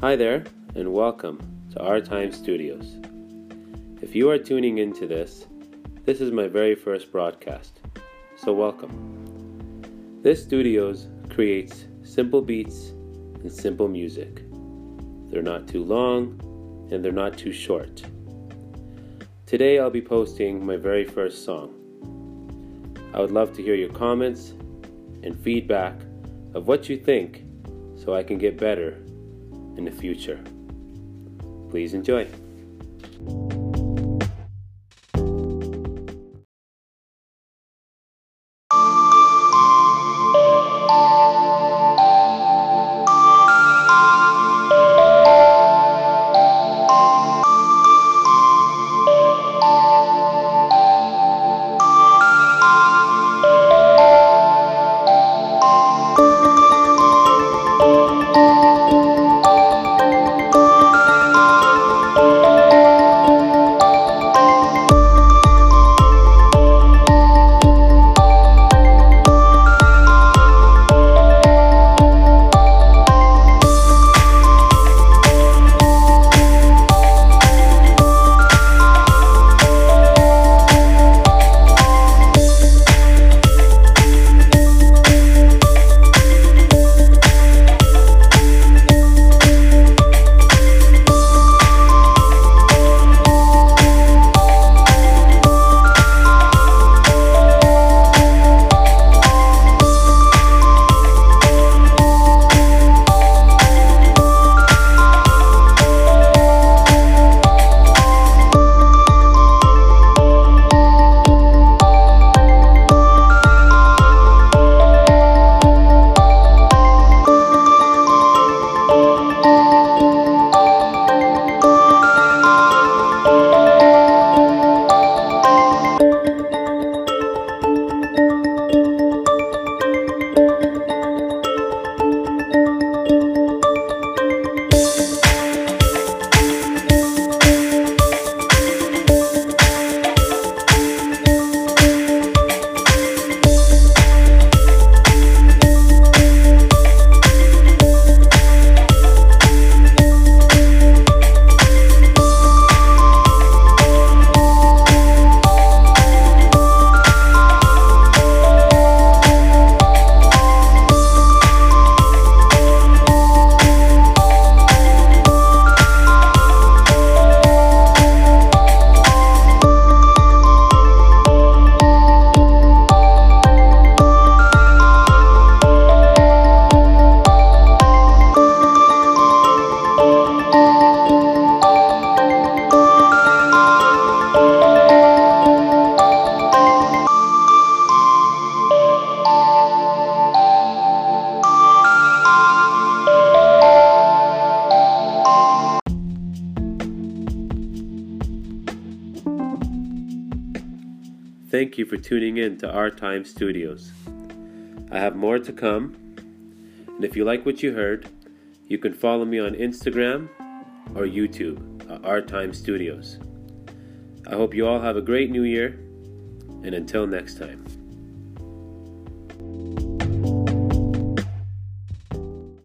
Hi there, and welcome to Our Time Studios. If you are tuning into this, this is my very first broadcast, so welcome. This studios creates simple beats and simple music. They're not too long and they're not too short. Today I'll be posting my very first song. I would love to hear your comments and feedback of what you think so I can get better in the future. Please enjoy. Thank you for tuning in to Our Time Studios. I have more to come, and if you like what you heard, you can follow me on Instagram or YouTube at Our Time Studios. I hope you all have a great new year, and until next time.